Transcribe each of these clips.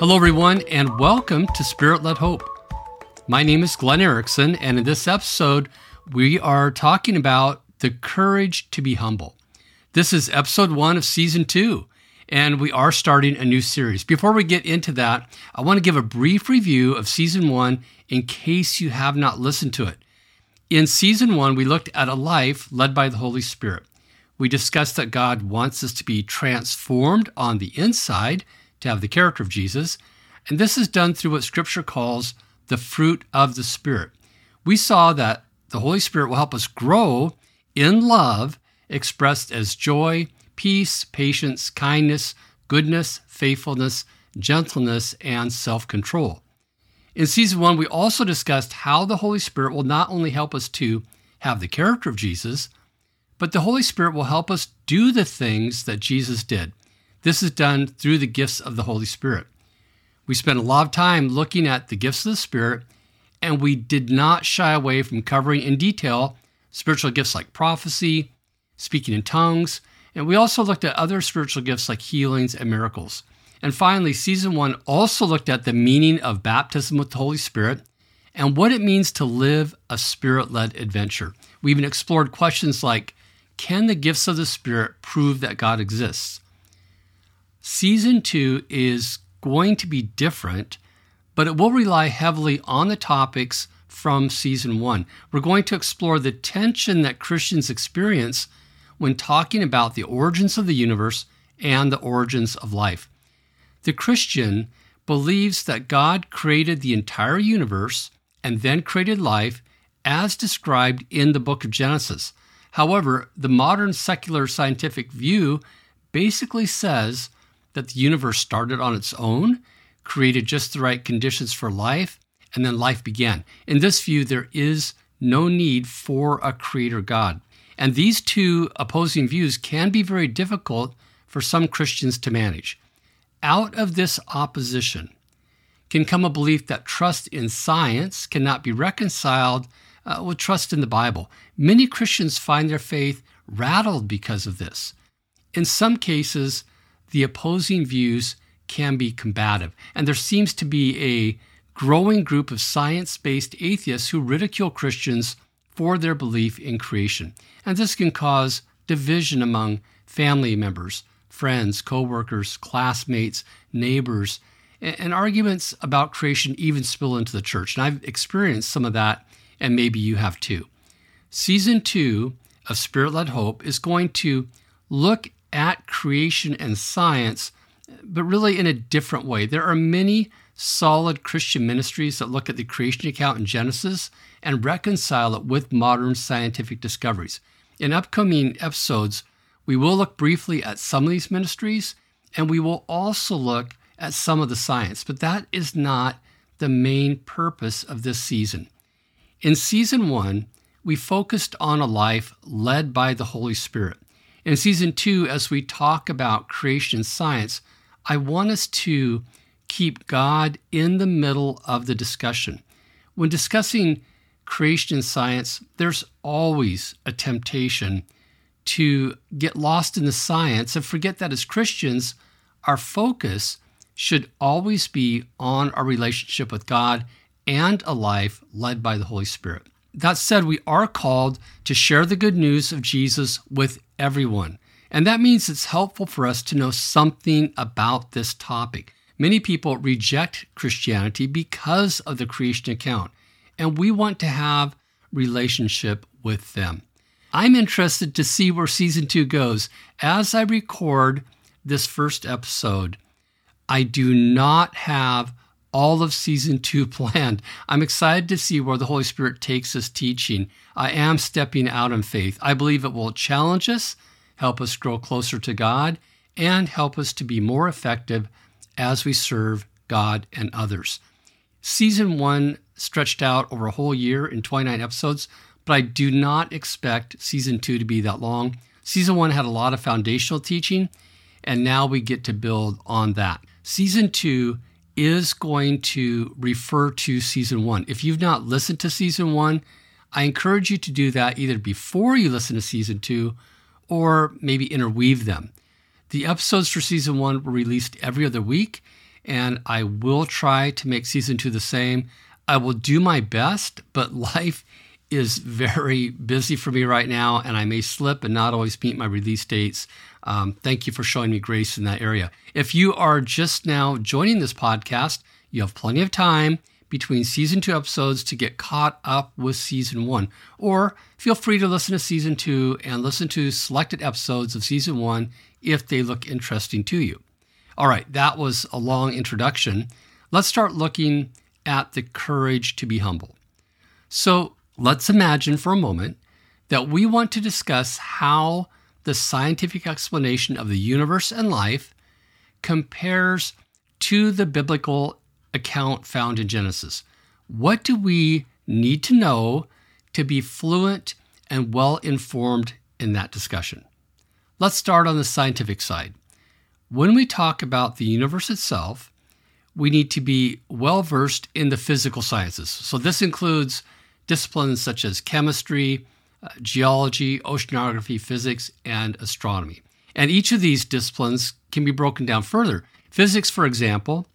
Hello, everyone, and welcome to Spirit Led Hope. My name is Glenn Erickson, and in this episode, we are talking about the courage to be humble. This is episode one of season two, and we are starting a new series. Before we get into that, I want to give a brief review of season one in case you have not listened to it. In season one, we looked at a life led by the Holy Spirit. We discussed that God wants us to be transformed on the inside to have the character of Jesus, and this is done through what Scripture calls the fruit of the Spirit. We saw that the Holy Spirit will help us grow in love, expressed as joy, peace, patience, kindness, goodness, faithfulness, gentleness, and self control. In season one, we also discussed how the Holy Spirit will not only help us to have the character of Jesus, but the Holy Spirit will help us do the things that Jesus did. This is done through the gifts of the Holy Spirit. We spent a lot of time looking at the gifts of the Spirit, and we did not shy away from covering in detail spiritual gifts like prophecy, speaking in tongues, and we also looked at other spiritual gifts like healings and miracles. And finally, season one also looked at the meaning of baptism with the Holy Spirit and what it means to live a spirit led adventure. We even explored questions like Can the gifts of the Spirit prove that God exists? Season two is going to be different, but it will rely heavily on the topics from season one. We're going to explore the tension that Christians experience when talking about the origins of the universe and the origins of life. The Christian believes that God created the entire universe and then created life as described in the book of Genesis. However, the modern secular scientific view basically says that the universe started on its own, created just the right conditions for life, and then life began. In this view, there is no need for a creator God. And these two opposing views can be very difficult for some Christians to manage. Out of this opposition can come a belief that trust in science cannot be reconciled uh, with trust in the Bible. Many Christians find their faith rattled because of this. In some cases, the opposing views can be combative, and there seems to be a growing group of science based atheists who ridicule Christians for their belief in creation. And this can cause division among family members, friends, coworkers, classmates, neighbors, and arguments about creation even spill into the church. And I've experienced some of that, and maybe you have too. Season two of Spirit Led Hope is going to look at creation and science, but really in a different way. There are many solid Christian ministries that look at the creation account in Genesis and reconcile it with modern scientific discoveries. In upcoming episodes, we will look briefly at some of these ministries and we will also look at some of the science, but that is not the main purpose of this season. In season one, we focused on a life led by the Holy Spirit. In season two, as we talk about creation science, I want us to keep God in the middle of the discussion. When discussing creation science, there's always a temptation to get lost in the science and forget that as Christians, our focus should always be on our relationship with God and a life led by the Holy Spirit. That said, we are called to share the good news of Jesus with everyone. And that means it's helpful for us to know something about this topic. Many people reject Christianity because of the creation account, and we want to have relationship with them. I'm interested to see where season 2 goes. As I record this first episode, I do not have all of season two planned. I'm excited to see where the Holy Spirit takes us teaching. I am stepping out in faith. I believe it will challenge us, help us grow closer to God, and help us to be more effective as we serve God and others. Season one stretched out over a whole year in 29 episodes, but I do not expect season two to be that long. Season one had a lot of foundational teaching, and now we get to build on that. Season two is going to refer to season one. If you've not listened to season one, I encourage you to do that either before you listen to season two or maybe interweave them. The episodes for season one were released every other week, and I will try to make season two the same. I will do my best, but life is very busy for me right now, and I may slip and not always meet my release dates. Um, thank you for showing me grace in that area. If you are just now joining this podcast, you have plenty of time between season two episodes to get caught up with season one. Or feel free to listen to season two and listen to selected episodes of season one if they look interesting to you. All right, that was a long introduction. Let's start looking at the courage to be humble. So let's imagine for a moment that we want to discuss how the scientific explanation of the universe and life compares to the biblical account found in Genesis. What do we need to know to be fluent and well informed in that discussion? Let's start on the scientific side. When we talk about the universe itself, we need to be well versed in the physical sciences. So, this includes disciplines such as chemistry, geology, oceanography, physics, and astronomy. And each of these disciplines can be broken down further. Physics, for example,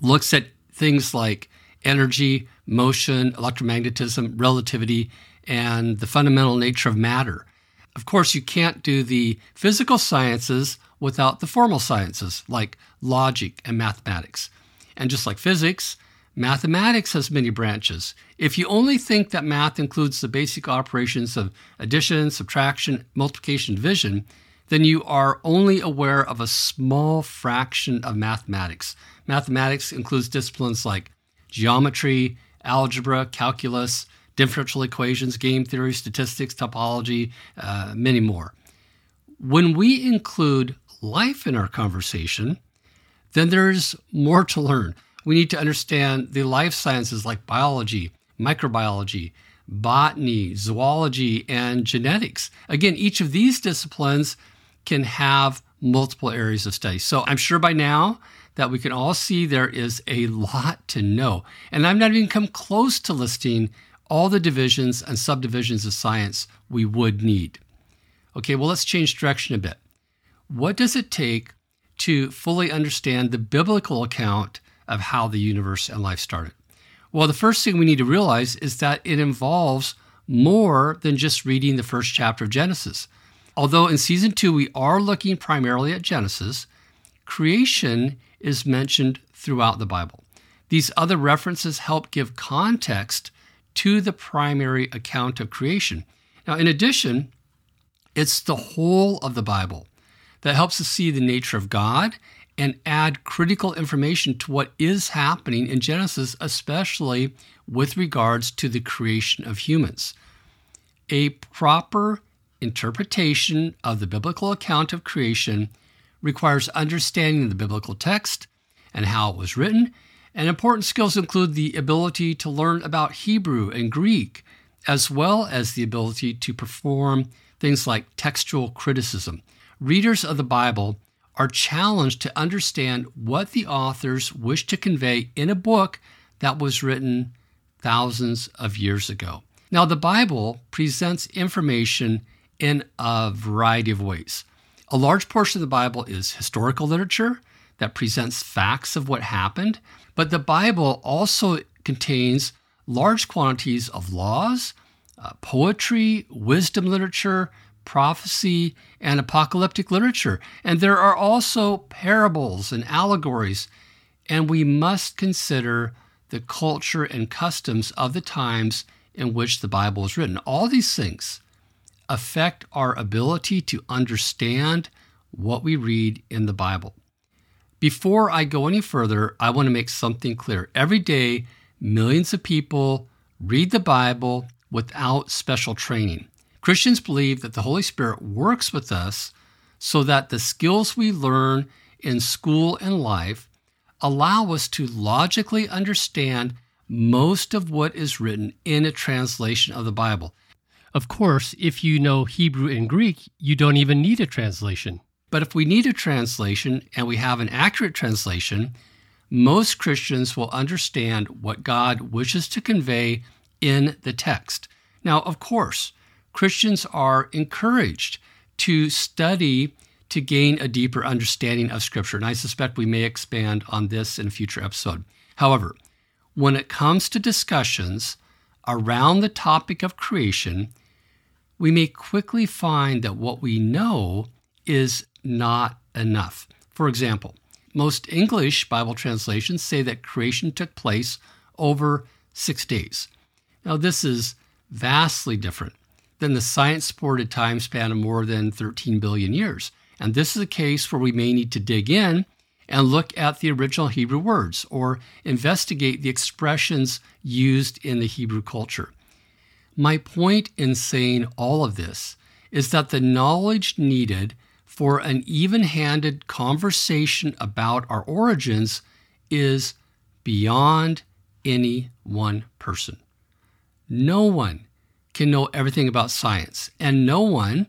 looks at things like energy, motion, electromagnetism, relativity, and the fundamental nature of matter. Of course, you can't do the physical sciences without the formal sciences like logic and mathematics. And just like physics, mathematics has many branches. If you only think that math includes the basic operations of addition, subtraction, multiplication, division, then you are only aware of a small fraction of mathematics. Mathematics includes disciplines like geometry, algebra, calculus, differential equations, game theory, statistics, topology, uh, many more. When we include life in our conversation, then there's more to learn. We need to understand the life sciences like biology, microbiology, botany, zoology, and genetics. Again, each of these disciplines can have multiple areas of study. So I'm sure by now that we can all see there is a lot to know. And I've not even come close to listing all the divisions and subdivisions of science we would need. Okay, well, let's change direction a bit. What does it take to fully understand the biblical account of how the universe and life started? Well, the first thing we need to realize is that it involves more than just reading the first chapter of Genesis. Although in season two we are looking primarily at Genesis, creation is mentioned throughout the Bible. These other references help give context to the primary account of creation. Now, in addition, it's the whole of the Bible that helps us see the nature of God and add critical information to what is happening in Genesis, especially with regards to the creation of humans. A proper interpretation of the biblical account of creation requires understanding the biblical text and how it was written, and important skills include the ability to learn about Hebrew and Greek, as well as the ability to perform things like textual criticism. Readers of the Bible are challenged to understand what the authors wish to convey in a book that was written thousands of years ago. Now, the Bible presents information in a variety of ways. A large portion of the Bible is historical literature that presents facts of what happened, but the Bible also contains large quantities of laws, uh, poetry, wisdom literature, prophecy, and apocalyptic literature. And there are also parables and allegories, and we must consider the culture and customs of the times in which the Bible is written. All these things affect our ability to understand what we read in the Bible. Before I go any further, I want to make something clear. Every day, millions of people read the Bible without special training. Christians believe that the Holy Spirit works with us so that the skills we learn in school and life allow us to logically understand most of what is written in a translation of the Bible. Of course, if you know Hebrew and Greek, you don't even need a translation. But if we need a translation and we have an accurate translation, most Christians will understand what God wishes to convey in the text. Now, of course, Christians are encouraged to study to gain a deeper understanding of Scripture. And I suspect we may expand on this in a future episode. However, when it comes to discussions around the topic of creation, we may quickly find that what we know is not enough. For example, most English Bible translations say that creation took place over six days. Now, this is vastly different than the science supported time span of more than 13 billion years. And this is a case where we may need to dig in and look at the original Hebrew words or investigate the expressions used in the Hebrew culture. My point in saying all of this is that the knowledge needed for an even handed conversation about our origins is beyond any one person. No one can know everything about science, and no one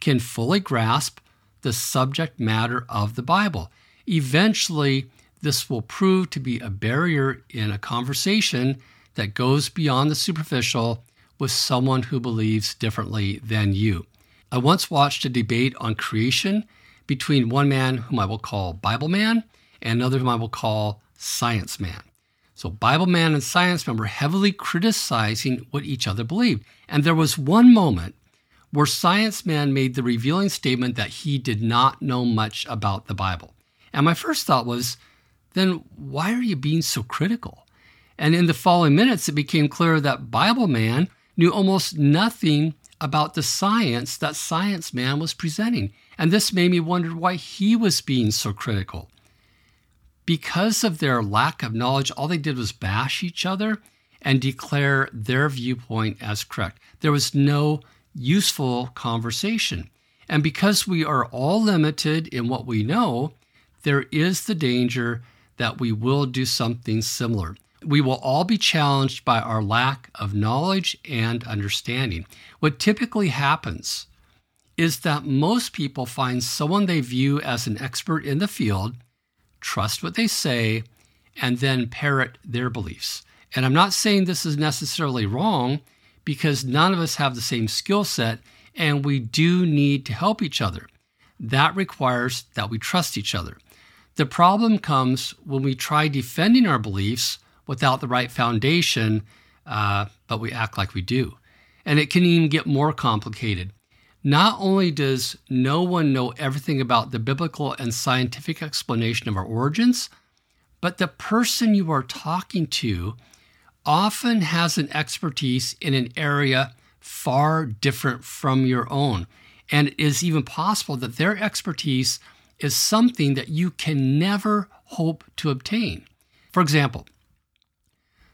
can fully grasp the subject matter of the Bible. Eventually, this will prove to be a barrier in a conversation that goes beyond the superficial with someone who believes differently than you. I once watched a debate on creation between one man whom I will call Bible Man and another whom I will call Science Man. So, Bible Man and Science Man were heavily criticizing what each other believed. And there was one moment where Science Man made the revealing statement that he did not know much about the Bible. And my first thought was, then why are you being so critical? And in the following minutes, it became clear that Bible Man knew almost nothing about the science that Science Man was presenting. And this made me wonder why he was being so critical. Because of their lack of knowledge, all they did was bash each other and declare their viewpoint as correct. There was no useful conversation. And because we are all limited in what we know, there is the danger that we will do something similar. We will all be challenged by our lack of knowledge and understanding. What typically happens is that most people find someone they view as an expert in the field, trust what they say, and then parrot their beliefs. And I'm not saying this is necessarily wrong because none of us have the same skill set and we do need to help each other. That requires that we trust each other. The problem comes when we try defending our beliefs without the right foundation, uh, but we act like we do. And it can even get more complicated. Not only does no one know everything about the biblical and scientific explanation of our origins, but the person you are talking to often has an expertise in an area far different from your own. And it is even possible that their expertise is something that you can never hope to obtain. For example,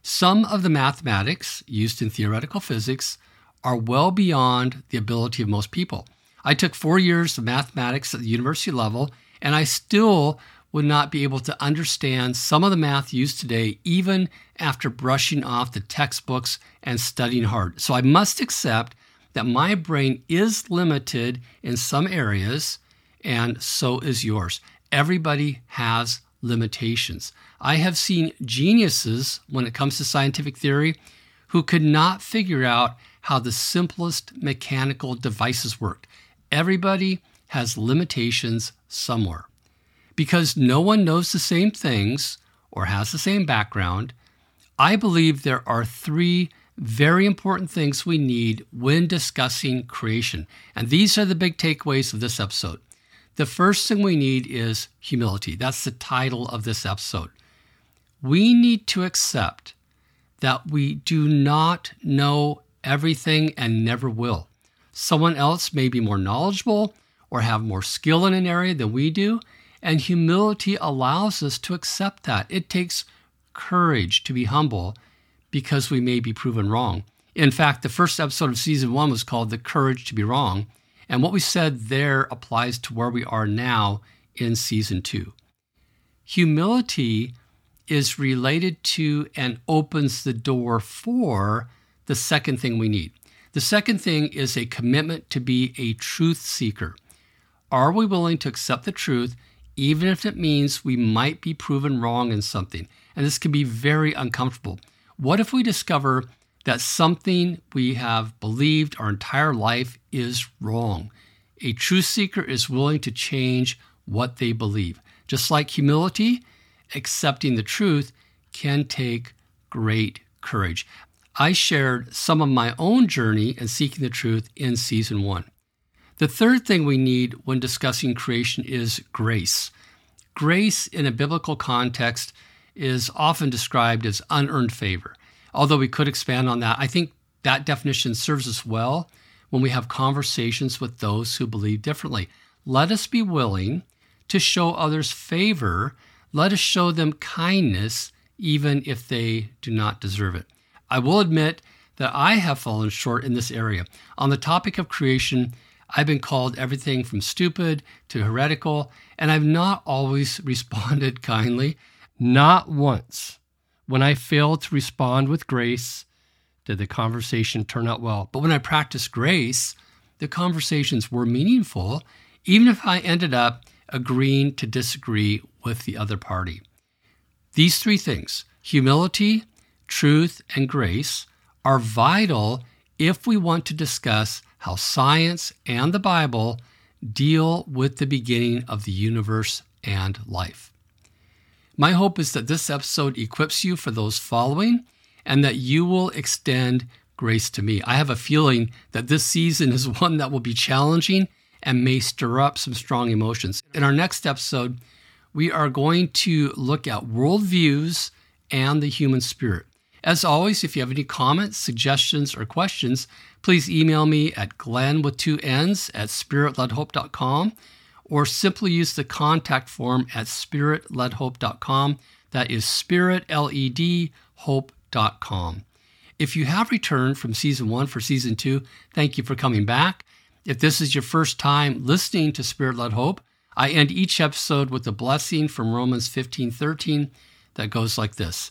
some of the mathematics used in theoretical physics are well beyond the ability of most people. I took four years of mathematics at the university level, and I still would not be able to understand some of the math used today, even after brushing off the textbooks and studying hard. So I must accept that my brain is limited in some areas, and so is yours. Everybody has limitations. I have seen geniuses when it comes to scientific theory who could not figure out how the simplest mechanical devices worked. Everybody has limitations somewhere. Because no one knows the same things or has the same background, I believe there are three very important things we need when discussing creation. And these are the big takeaways of this episode. The first thing we need is humility. That's the title of this episode. We need to accept that we do not know everything and never will. Someone else may be more knowledgeable or have more skill in an area than we do, and humility allows us to accept that. It takes courage to be humble because we may be proven wrong. In fact, the first episode of season one was called The Courage to Be Wrong. And what we said there applies to where we are now in season two. Humility is related to and opens the door for the second thing we need. The second thing is a commitment to be a truth seeker. Are we willing to accept the truth, even if it means we might be proven wrong in something? And this can be very uncomfortable. What if we discover that something we have believed our entire life is wrong. A truth seeker is willing to change what they believe. Just like humility, accepting the truth can take great courage. I shared some of my own journey in seeking the truth in season one. The third thing we need when discussing creation is grace. Grace in a biblical context is often described as unearned favor. Although we could expand on that, I think that definition serves us well when we have conversations with those who believe differently. Let us be willing to show others favor. Let us show them kindness, even if they do not deserve it. I will admit that I have fallen short in this area. On the topic of creation, I've been called everything from stupid to heretical, and I've not always responded kindly. Not once. When I failed to respond with grace, did the conversation turn out well. But when I practiced grace, the conversations were meaningful, even if I ended up agreeing to disagree with the other party. These three things humility, truth, and grace are vital if we want to discuss how science and the Bible deal with the beginning of the universe and life. My hope is that this episode equips you for those following and that you will extend grace to me. I have a feeling that this season is one that will be challenging and may stir up some strong emotions. In our next episode, we are going to look at worldviews and the human spirit. As always, if you have any comments, suggestions, or questions, please email me at glenn with two n's at spiritledhope.com or simply use the contact form at spiritledhope.com. That is spiritledhope.com. If you have returned from season one for season two, thank you for coming back. If this is your first time listening to Spirit Led Hope, I end each episode with a blessing from Romans 15 13 that goes like this